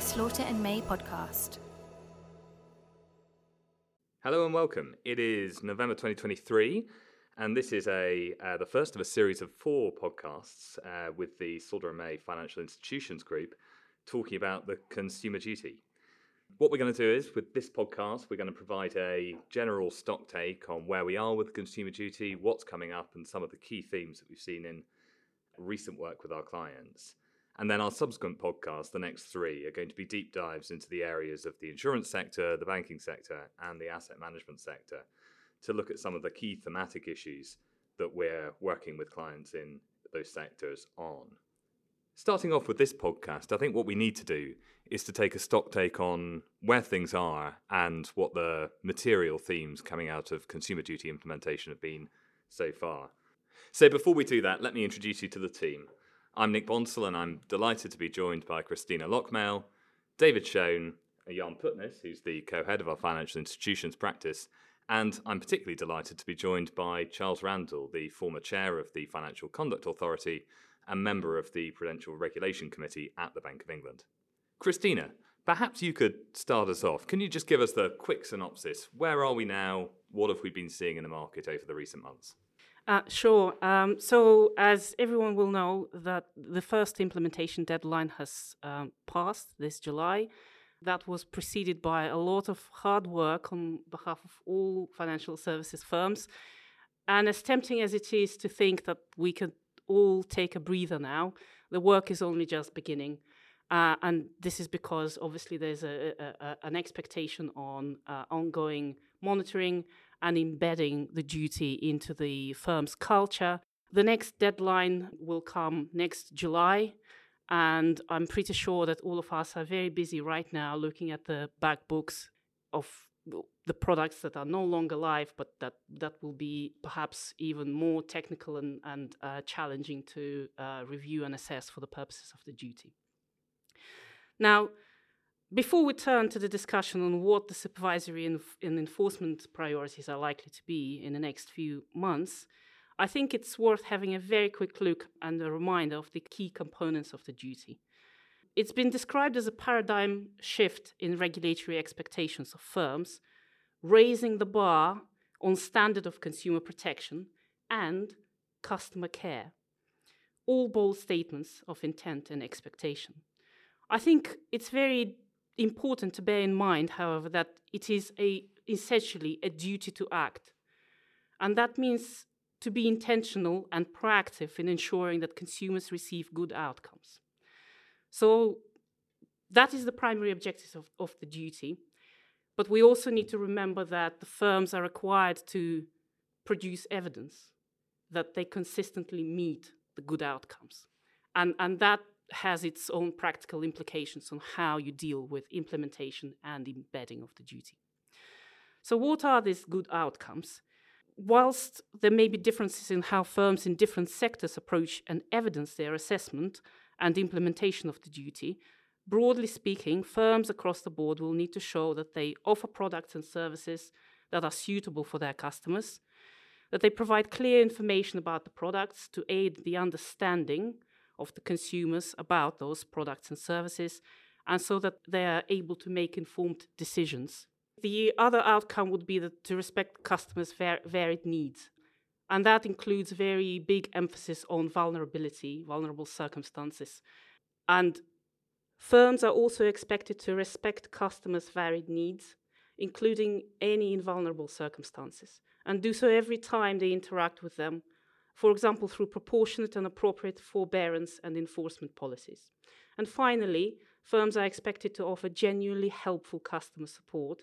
a Slaughter and May podcast. Hello and welcome. It is November 2023, and this is a uh, the first of a series of four podcasts uh, with the Slaughter and May Financial Institutions Group, talking about the consumer duty. What we're going to do is, with this podcast, we're going to provide a general stock take on where we are with consumer duty, what's coming up, and some of the key themes that we've seen in recent work with our clients. And then our subsequent podcasts, the next three, are going to be deep dives into the areas of the insurance sector, the banking sector, and the asset management sector to look at some of the key thematic issues that we're working with clients in those sectors on. Starting off with this podcast, I think what we need to do is to take a stock take on where things are and what the material themes coming out of consumer duty implementation have been so far. So, before we do that, let me introduce you to the team. I'm Nick Bonsall, and I'm delighted to be joined by Christina Lockmail, David Schoen, Jan Putnis, who's the co head of our financial institutions practice. And I'm particularly delighted to be joined by Charles Randell, the former chair of the Financial Conduct Authority and member of the Prudential Regulation Committee at the Bank of England. Christina, perhaps you could start us off. Can you just give us the quick synopsis? Where are we now? What have we been seeing in the market over the recent months? Uh, sure. Um, so, as everyone will know, that the first implementation deadline has um, passed this July. That was preceded by a lot of hard work on behalf of all financial services firms. And as tempting as it is to think that we could all take a breather now, the work is only just beginning. Uh, and this is because obviously there's a, a, a an expectation on uh, ongoing monitoring and embedding the duty into the firm's culture. The next deadline will come next July, and I'm pretty sure that all of us are very busy right now looking at the back books of the products that are no longer live, but that, that will be perhaps even more technical and, and uh, challenging to uh, review and assess for the purposes of the duty. Now, before we turn to the discussion on what the supervisory and, enforcement priorities are likely to be in the next few months, I think it's worth having a very quick look and a reminder of the key components of the duty. It's been described as a paradigm shift in regulatory expectations of firms, raising the bar on standard of consumer protection and customer care. All bold statements of intent and expectation. I think it's very important to bear in mind, however, that it is a, essentially a duty to act. And that means to be intentional and proactive in ensuring that consumers receive good outcomes. So that is the primary objective of, of the duty. But we also need to remember that the firms are required to produce evidence that they consistently meet the good outcomes. And, and that has its own practical implications on how you deal with implementation and embedding of the duty. So, what are these good outcomes? Whilst there may be differences in how firms in different sectors approach and evidence their assessment and implementation of the duty, broadly speaking, firms across the board will need to show that they offer products and services that are suitable for their customers, that they provide clear information about the products to aid the understanding of the consumers about those products and services, and so that they are able to make informed decisions. The other outcome would be that to respect customers' var- varied needs. And that includes very big emphasis on vulnerability, vulnerable circumstances. And firms are also expected to respect customers' varied needs, including any invulnerable circumstances, and do so every time they interact with them for example, through proportionate and appropriate forbearance and enforcement policies. And finally, firms are expected to offer genuinely helpful customer support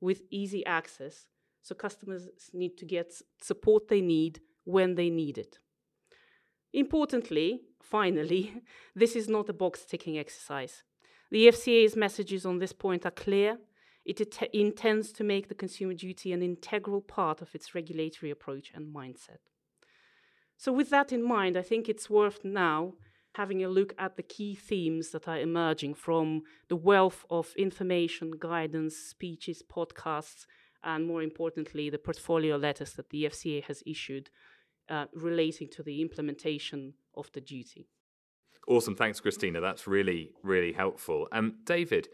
with easy access, so customers need to get support they need when they need it. Importantly, finally, this is not a box ticking exercise. The FCA's messages on this point are clear. It intends to make the consumer duty an integral part of its regulatory approach and mindset. So, with that in mind, I think it's worth now having a look at the key themes that are emerging from the wealth of information, guidance, speeches, podcasts, and more importantly, the portfolio letters that the FCA has issued uh, relating to the implementation of the duty. Awesome. Thanks, Christina. That's really, really helpful. Um, David,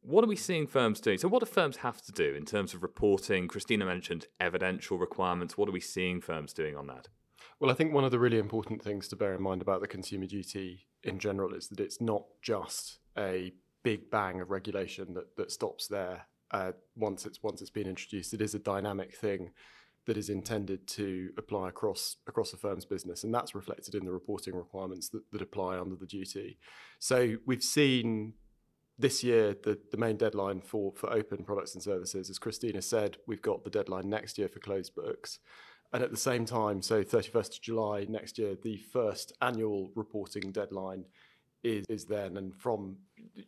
what are we seeing firms doing? So, what do firms have to do in terms of reporting? Christina mentioned evidential requirements. What are we seeing firms doing on that? Well, I think one of the really important things to bear in mind about the consumer duty in general is that it's not just a big bang of regulation that, that stops there uh, once it's once it's been introduced. It is a dynamic thing that is intended to apply across across a firm's business, and that's reflected in the reporting requirements that, that apply under the duty. So we've seen this year the, the main deadline for, for open products and services, as Christina said, we've got the deadline next year for closed books. And at the same time, so 31st of July next year, the first annual reporting deadline is, is then. And from,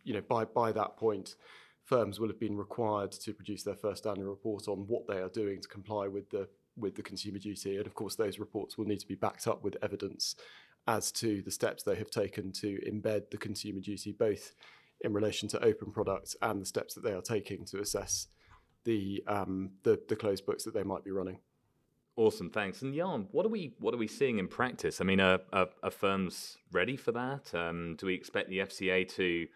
you know, by, by that point, firms will have been required to produce their first annual report on what they are doing to comply with the with the consumer duty. And of course, those reports will need to be backed up with evidence as to the steps they have taken to embed the consumer duty, both in relation to open products and the steps that they are taking to assess the um, the, the closed books that they might be running. Awesome, thanks. And Jan, what are we what are we seeing in practice? I mean, are, are, are firms ready for that? Um, do we expect the FCA to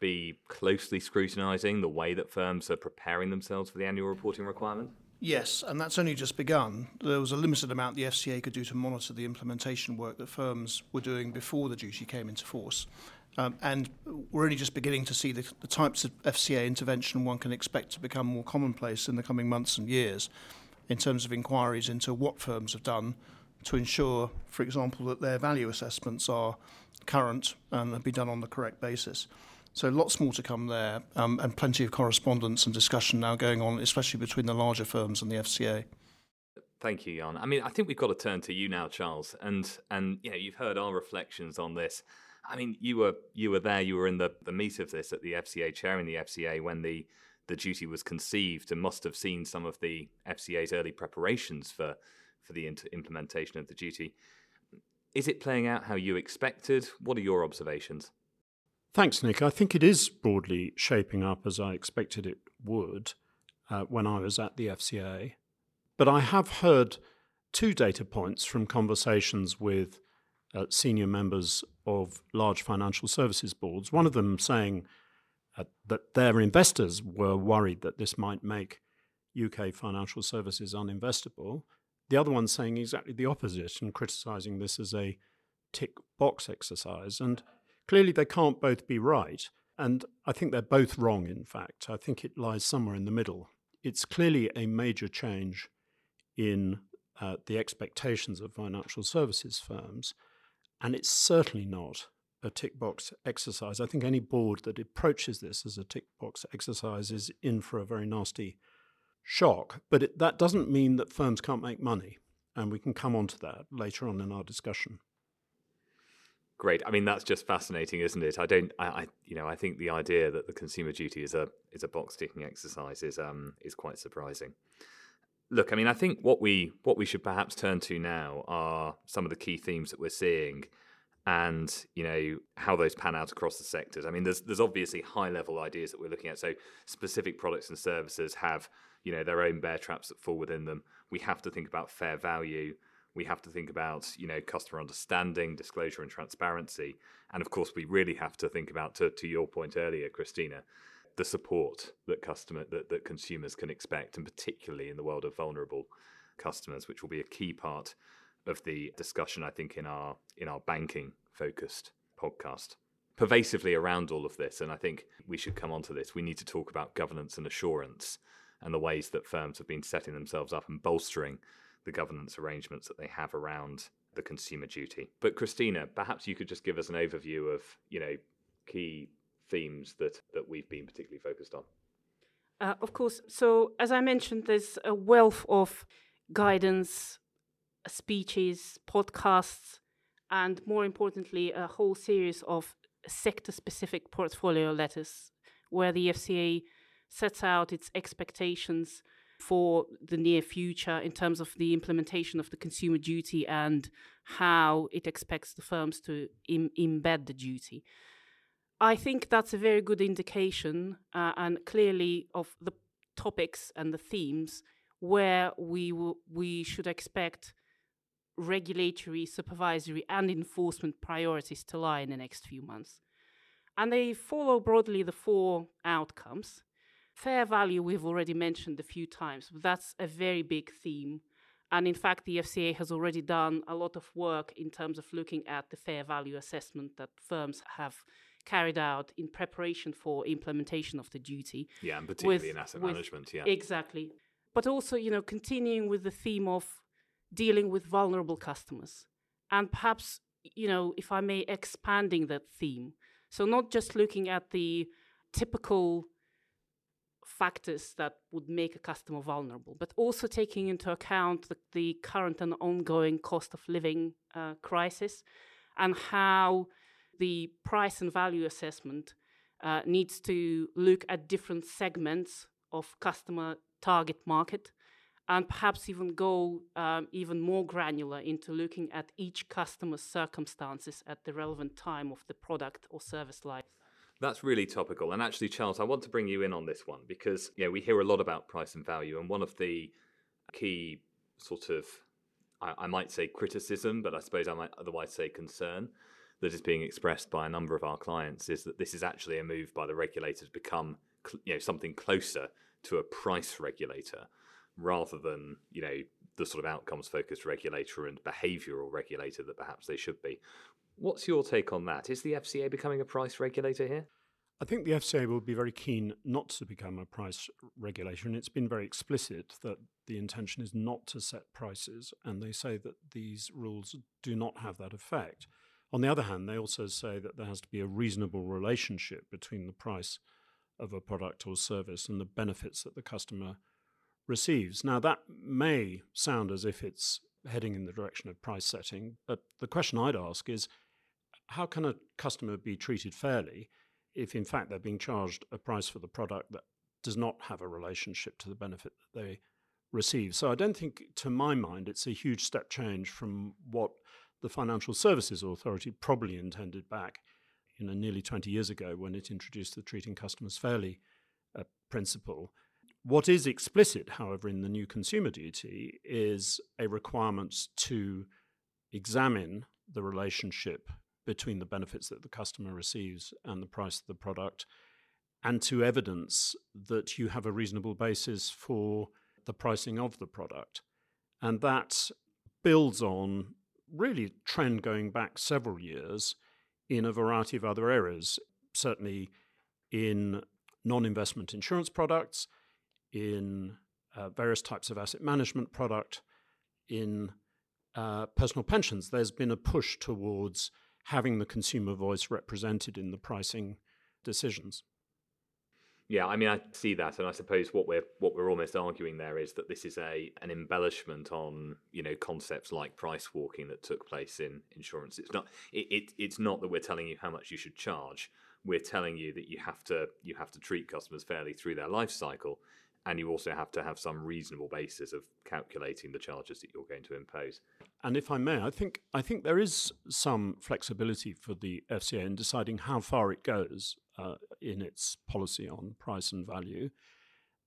be closely scrutinising the way that firms are preparing themselves for the annual reporting requirement? Yes, and that's only just begun. There was a limited amount the FCA could do to monitor the implementation work that firms were doing before the duty came into force. Um, and we're only just beginning to see the, the types of FCA intervention one can expect to become more commonplace in the coming months and years in terms of inquiries into what firms have done to ensure, for example, that their value assessments are current and have been done on the correct basis. So lots more to come there, um, and plenty of correspondence and discussion now going on, especially between the larger firms and the FCA. Thank you, Jan. I mean, I think we've got to turn to you now, Charles, and and you know you've heard our reflections on this. I mean, you were you were there, you were in the, the meat of this at the FCA, chairing the FCA when the the duty was conceived, and must have seen some of the FCA's early preparations for for the implementation of the duty. Is it playing out how you expected? What are your observations? Thanks, Nick. I think it is broadly shaping up as I expected it would uh, when I was at the FCA. But I have heard two data points from conversations with uh, senior members of large financial services boards. One of them saying uh, that their investors were worried that this might make UK financial services uninvestable. The other one saying exactly the opposite and criticising this as a tick box exercise. And Clearly, they can't both be right. And I think they're both wrong, in fact. I think it lies somewhere in the middle. It's clearly a major change in uh, the expectations of financial services firms. And it's certainly not a tick box exercise. I think any board that approaches this as a tick box exercise is in for a very nasty shock. But it, that doesn't mean that firms can't make money. And we can come on to that later on in our discussion. Great. I mean, that's just fascinating, isn't it? I don't, I, I, you know, I think the idea that the consumer duty is a is a box ticking exercise is um is quite surprising. Look, I mean, I think what we what we should perhaps turn to now are some of the key themes that we're seeing, and you know how those pan out across the sectors. I mean, there's there's obviously high level ideas that we're looking at. So specific products and services have you know their own bear traps that fall within them. We have to think about fair value we have to think about you know customer understanding disclosure and transparency and of course we really have to think about to, to your point earlier christina the support that customer that, that consumers can expect and particularly in the world of vulnerable customers which will be a key part of the discussion i think in our in our banking focused podcast pervasively around all of this and i think we should come on to this we need to talk about governance and assurance and the ways that firms have been setting themselves up and bolstering the governance arrangements that they have around the consumer duty. But Christina, perhaps you could just give us an overview of, you know, key themes that, that we've been particularly focused on. Uh, of course. So, as I mentioned, there's a wealth of guidance, speeches, podcasts, and more importantly, a whole series of sector specific portfolio letters where the FCA sets out its expectations for the near future in terms of the implementation of the consumer duty and how it expects the firms to Im- embed the duty. I think that's a very good indication uh, and clearly of the topics and the themes where we w- we should expect regulatory, supervisory, and enforcement priorities to lie in the next few months. And they follow broadly the four outcomes. Fair value, we've already mentioned a few times, but that's a very big theme. And in fact, the FCA has already done a lot of work in terms of looking at the fair value assessment that firms have carried out in preparation for implementation of the duty. Yeah, and particularly with- in asset with- management. Yeah. Exactly. But also, you know, continuing with the theme of dealing with vulnerable customers. And perhaps, you know, if I may, expanding that theme. So, not just looking at the typical factors that would make a customer vulnerable, but also taking into account the, the current and ongoing cost of living uh, crisis and how the price and value assessment uh, needs to look at different segments of customer target market and perhaps even go um, even more granular into looking at each customer's circumstances at the relevant time of the product or service life. That's really topical. And actually, Charles, I want to bring you in on this one because you know, we hear a lot about price and value. And one of the key sort of, I, I might say criticism, but I suppose I might otherwise say concern that is being expressed by a number of our clients is that this is actually a move by the regulator to become you know, something closer to a price regulator rather than, you know, the sort of outcomes focused regulator and behavioral regulator that perhaps they should be. What's your take on that? Is the FCA becoming a price regulator here? I think the FCA will be very keen not to become a price regulator, and it's been very explicit that the intention is not to set prices, and they say that these rules do not have that effect. On the other hand, they also say that there has to be a reasonable relationship between the price of a product or service and the benefits that the customer receives. Now, that may sound as if it's heading in the direction of price setting, but the question I'd ask is how can a customer be treated fairly if, in fact, they're being charged a price for the product that does not have a relationship to the benefit that they receive? So, I don't think, to my mind, it's a huge step change from what the Financial Services Authority probably intended back you know, nearly 20 years ago when it introduced the treating customers fairly uh, principle. What is explicit, however, in the new consumer duty is a requirement to examine the relationship between the benefits that the customer receives and the price of the product, and to evidence that you have a reasonable basis for the pricing of the product. And that builds on really trend going back several years in a variety of other areas, certainly in non investment insurance products, in uh, various types of asset management product, in uh, personal pensions. There's been a push towards having the consumer voice represented in the pricing decisions. Yeah, I mean, I see that, and I suppose what we're what we're almost arguing there is that this is a an embellishment on you know concepts like price walking that took place in insurance. It's not it, it it's not that we're telling you how much you should charge. We're telling you that you have to you have to treat customers fairly through their life cycle, and you also have to have some reasonable basis of calculating the charges that you're going to impose. And if I may, I think I think there is some flexibility for the FCA in deciding how far it goes uh, in its policy on price and value.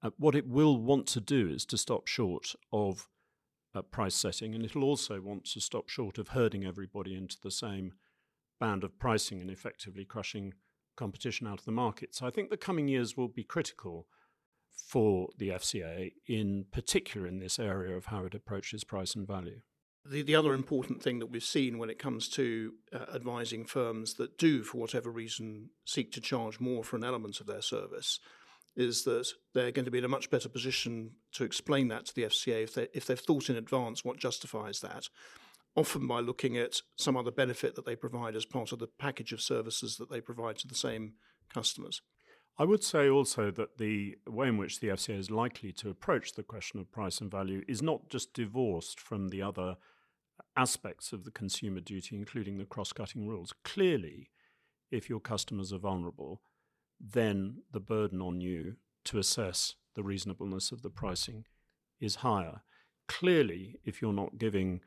Uh, what it will want to do is to stop short of uh, price setting, and it'll also want to stop short of herding everybody into the same band of pricing and effectively crushing competition out of the market. So I think the coming years will be critical for the FCA, in particular in this area of how it approaches price and value. The, the other important thing that we've seen when it comes to uh, advising firms that do, for whatever reason, seek to charge more for an element of their service is that they're going to be in a much better position to explain that to the FCA if, they, if they've thought in advance what justifies that, often by looking at some other benefit that they provide as part of the package of services that they provide to the same customers. I would say also that the way in which the FCA is likely to approach the question of price and value is not just divorced from the other aspects of the consumer duty, including the cross cutting rules. Clearly, if your customers are vulnerable, then the burden on you to assess the reasonableness of the pricing is higher. Clearly, if you're not giving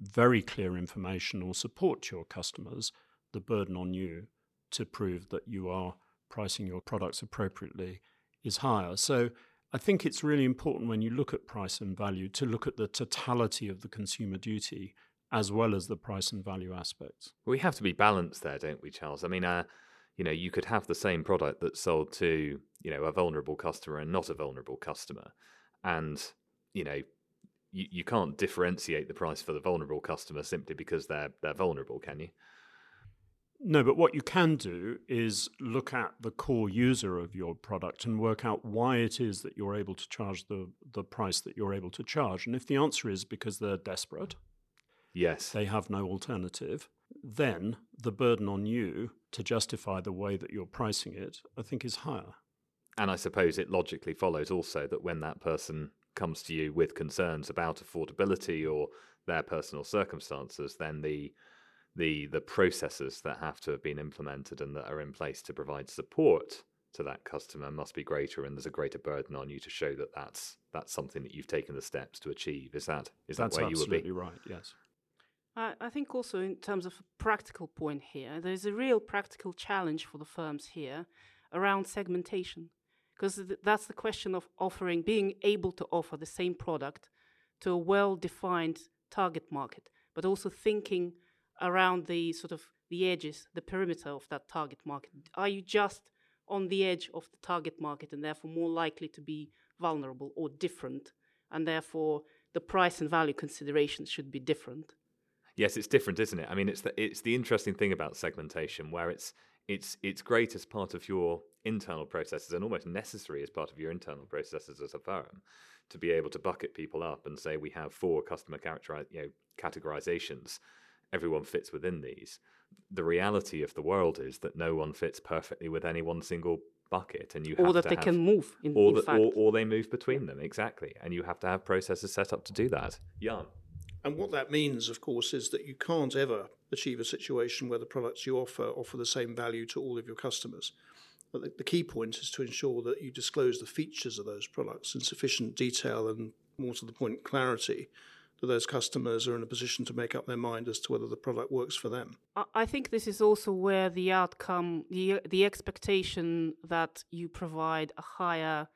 very clear information or support to your customers, the burden on you to prove that you are pricing your products appropriately is higher. So I think it's really important when you look at price and value to look at the totality of the consumer duty as well as the price and value aspects. We have to be balanced there, don't we, Charles? I mean, uh, you know, you could have the same product that's sold to, you know, a vulnerable customer and not a vulnerable customer. And, you know, you, you can't differentiate the price for the vulnerable customer simply because they're they're vulnerable, can you? No, but what you can do is look at the core user of your product and work out why it is that you're able to charge the, the price that you're able to charge. And if the answer is because they're desperate, yes, they have no alternative, then the burden on you to justify the way that you're pricing it, I think, is higher. And I suppose it logically follows also that when that person comes to you with concerns about affordability or their personal circumstances, then the the the processes that have to have been implemented and that are in place to provide support to that customer must be greater, and there's a greater burden on you to show that that's that's something that you've taken the steps to achieve. Is that is that's that where you would be? Absolutely right. Yes. I, I think also in terms of a practical point here, there's a real practical challenge for the firms here around segmentation, because th- that's the question of offering, being able to offer the same product to a well-defined target market, but also thinking around the sort of the edges, the perimeter of that target market. Are you just on the edge of the target market and therefore more likely to be vulnerable or different, and therefore the price and value considerations should be different? Yes, it's different, isn't it? I mean, it's the it's the interesting thing about segmentation, where it's it's it's great as part of your internal processes and almost necessary as part of your internal processes as a firm to be able to bucket people up and say we have four customer character you know categorizations everyone fits within these. The reality of the world is that no one fits perfectly with any one single bucket, and you or that to they have, can move. In, or, in that, fact. or, or they move between them exactly, and you have to have processes set up to do that. Jan. And what that means, of course, is that you can't ever achieve a situation where the products you offer offer the same value to all of your customers. But the, the key point is to ensure that you disclose the features of those products in sufficient detail and, more to the point, clarity that those customers are in a position to make up their mind as to whether the product works for them. I- think this is also where the outcome, the the expectation that you provide a higher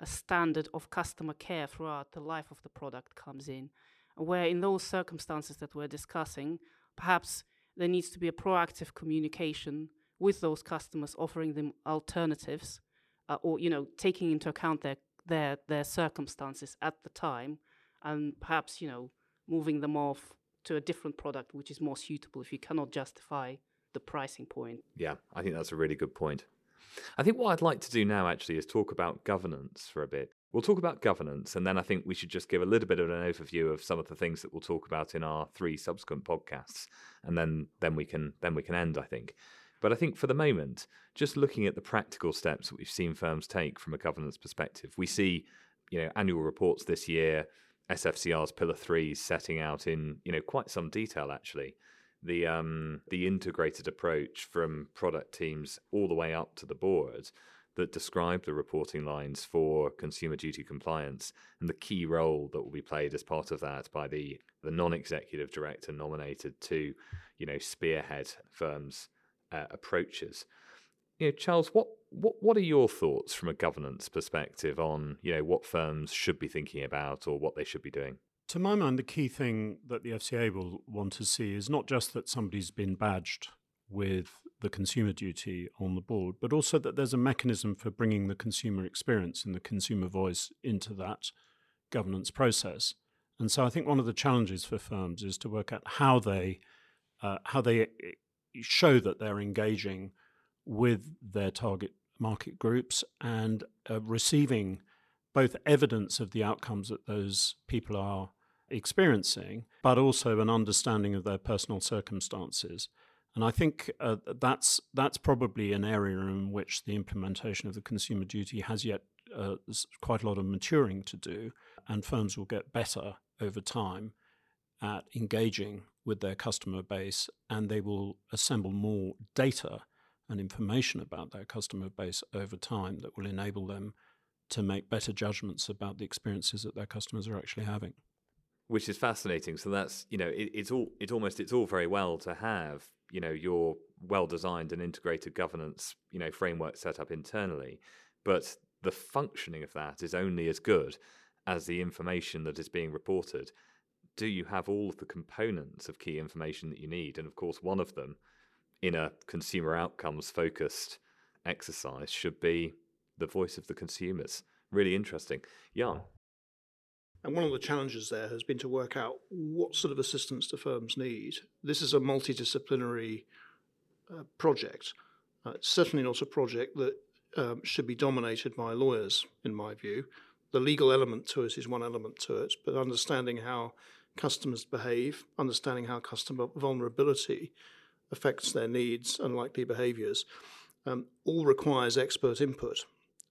a standard of customer care throughout the life of the product comes in. Where in those circumstances that we're discussing, perhaps there needs to be a proactive communication with those customers, offering them alternatives, uh, or you know, taking into account their their their circumstances at the time, and perhaps you know, moving them off to a different product which is more suitable if you cannot justify the pricing point. Yeah, I think that's a really good point. I think what I'd like to do now actually is talk about governance for a bit. We'll talk about governance, and then I think we should just give a little bit of an overview of some of the things that we'll talk about in our three subsequent podcasts, and then then we can then we can end. I think. But I think for the moment, just looking at the practical steps that we've seen firms take from a governance perspective, we see, you know, annual reports this year, SFCR's Pillar Three setting out in you know quite some detail actually. The um, the integrated approach from product teams all the way up to the board that describe the reporting lines for consumer duty compliance and the key role that will be played as part of that by the the non-executive director nominated to you know spearhead firms uh, approaches you know charles what what what are your thoughts from a governance perspective on you know what firms should be thinking about or what they should be doing To my mind, the key thing that the FCA will want to see is not just that somebody's been badged with the consumer duty on the board, but also that there's a mechanism for bringing the consumer experience and the consumer voice into that governance process. And so I think one of the challenges for firms is to work out how they uh, how they eh, show that they're engaging with their target market groups and uh, receiving both evidence of the outcomes that those people are experiencing, but also an understanding of their personal circumstances. And I think uh, that's that's probably an area in which the implementation of the consumer duty has yet uh, quite a lot of maturing to do, and firms will get better over time at engaging with their customer base, and they will assemble more data and information about their customer base over time that will enable them to make better judgments about the experiences that their customers are actually having which is fascinating. So that's you know it, it's all it's almost it's all very well to have you know your well designed and integrated governance you know framework set up internally, but the functioning of that is only as good as the information that is being reported do you have all of the components of key information that you need? And of course, one of them in a consumer outcomes focused exercise should be the voice of the consumers. Really interesting. Jan. And one of the challenges there has been to work out what sort of assistance do firms need. This is a multidisciplinary uh, project. Uh, it's certainly not a project that um, should be dominated by lawyers, in my view. The legal element to it is one element to it, but understanding how customers behave, understanding how customer vulnerability affects their needs and likely behaviours, um, all requires expert input.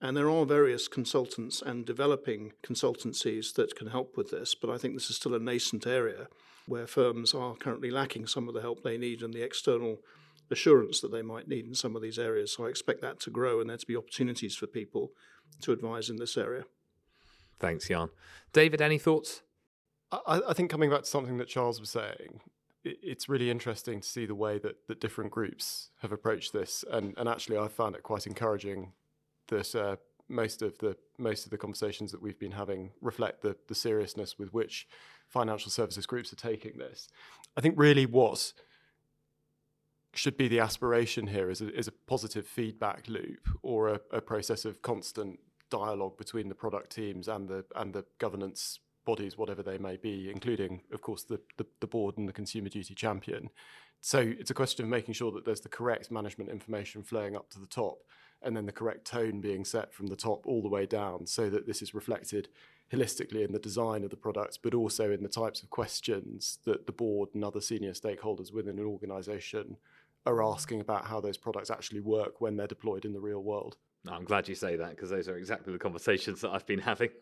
And there are various consultants and developing consultancies that can help with this, but I think this is still a nascent area where firms are currently lacking some of the help they need and the external assurance that they might need in some of these areas. So I expect that to grow and there to be opportunities for people to advise in this area. Thanks, Jan. David, any thoughts? I, I think coming back to something that Charles was saying, it, it's really interesting to see the way that, that different groups have approached this. And, and actually, I found it quite encouraging that uh, most of the most of the conversations that we've been having reflect the the seriousness with which financial services groups are taking this. I think really what should be the aspiration here is a, is a positive feedback loop or a, a process of constant dialogue between the product teams and the and the governance bodies, whatever they may be, including, of course, the, the, the, board and the consumer duty champion. So it's a question of making sure that there's the correct management information flowing up to the top and then the correct tone being set from the top all the way down so that this is reflected holistically in the design of the products, but also in the types of questions that the board and other senior stakeholders within an organization are asking about how those products actually work when they're deployed in the real world. I'm glad you say that because those are exactly the conversations that I've been having.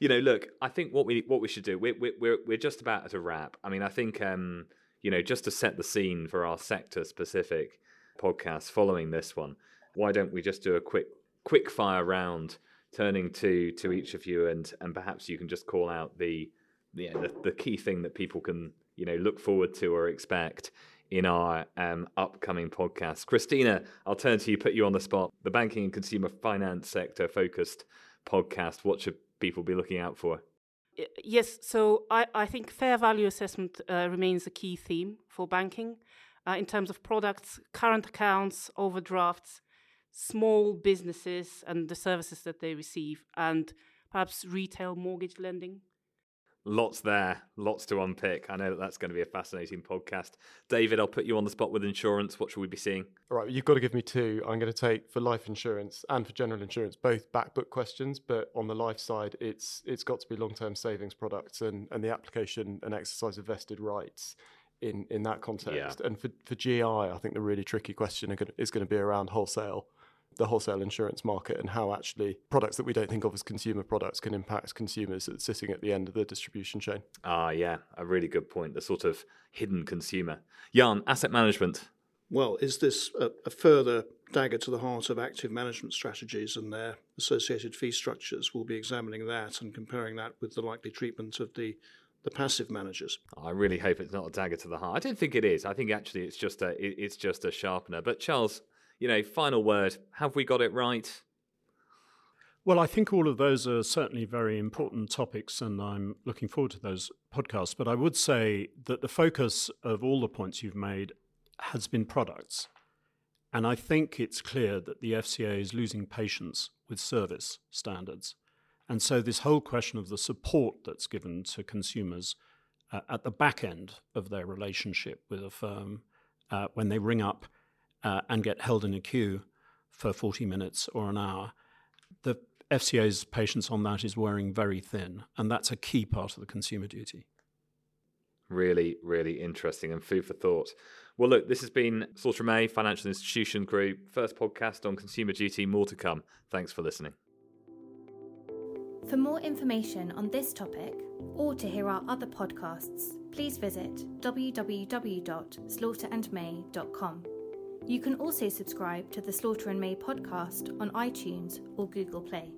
you know, look, I think what we what we should do we're we're we're just about at a wrap. I mean, I think um, you know just to set the scene for our sector specific podcast following this one why don't we just do a quick quick fire round, turning to to each of you, and and perhaps you can just call out the the, the key thing that people can you know look forward to or expect in our um, upcoming podcast. Christina, I'll turn to you, put you on the spot. The banking and consumer finance sector focused podcast. What should people be looking out for? Yes, so I, I think fair value assessment uh, remains a key theme for banking uh, in terms of products, current accounts, overdrafts, small businesses and the services that they receive, and perhaps retail mortgage lending? Lots there, lots to unpick. I know that that's going to be a fascinating podcast. David, I'll put you on the spot with insurance. What should we be seeing? All right, you've got to give me two. I'm going to take for life insurance and for general insurance, both backbook questions. But on the life side, it's it's got to be long-term savings products and, and the application and exercise of vested rights in in that context. Yeah. And for for GI, I think the really tricky question is going to be around wholesale the wholesale insurance market and how actually products that we don't think of as consumer products can impact consumers that's sitting at the end of the distribution chain. Ah, yeah, a really good point. The sort of hidden consumer. Jan, asset management. Well, is this a, a further dagger to the heart of active management strategies and their associated fee structures? We'll be examining that and comparing that with the likely treatment of the the passive managers. I really hope it's not a dagger to the heart. I don't think it is. I think actually it's just a it's just a sharpener. But Charles, you know, final word. Have we got it right? Well, I think all of those are certainly very important topics, and I'm looking forward to those podcasts. But I would say that the focus of all the points you've made has been products. And I think it's clear that the FCA is losing patience with service standards. And so, this whole question of the support that's given to consumers uh, at the back end of their relationship with a firm uh, when they ring up uh, and get held in a queue for 40 minutes or an hour. The FCA's patience on that is wearing very thin, and that's a key part of the consumer duty. Really, really interesting and food for thought. Well, look, this has been Slaughter May Financial Institution Group, first podcast on consumer duty. More to come. Thanks for listening. For more information on this topic or to hear our other podcasts, please visit www.slaughterandmay.com. You can also subscribe to the Slaughter and May podcast on iTunes or Google Play.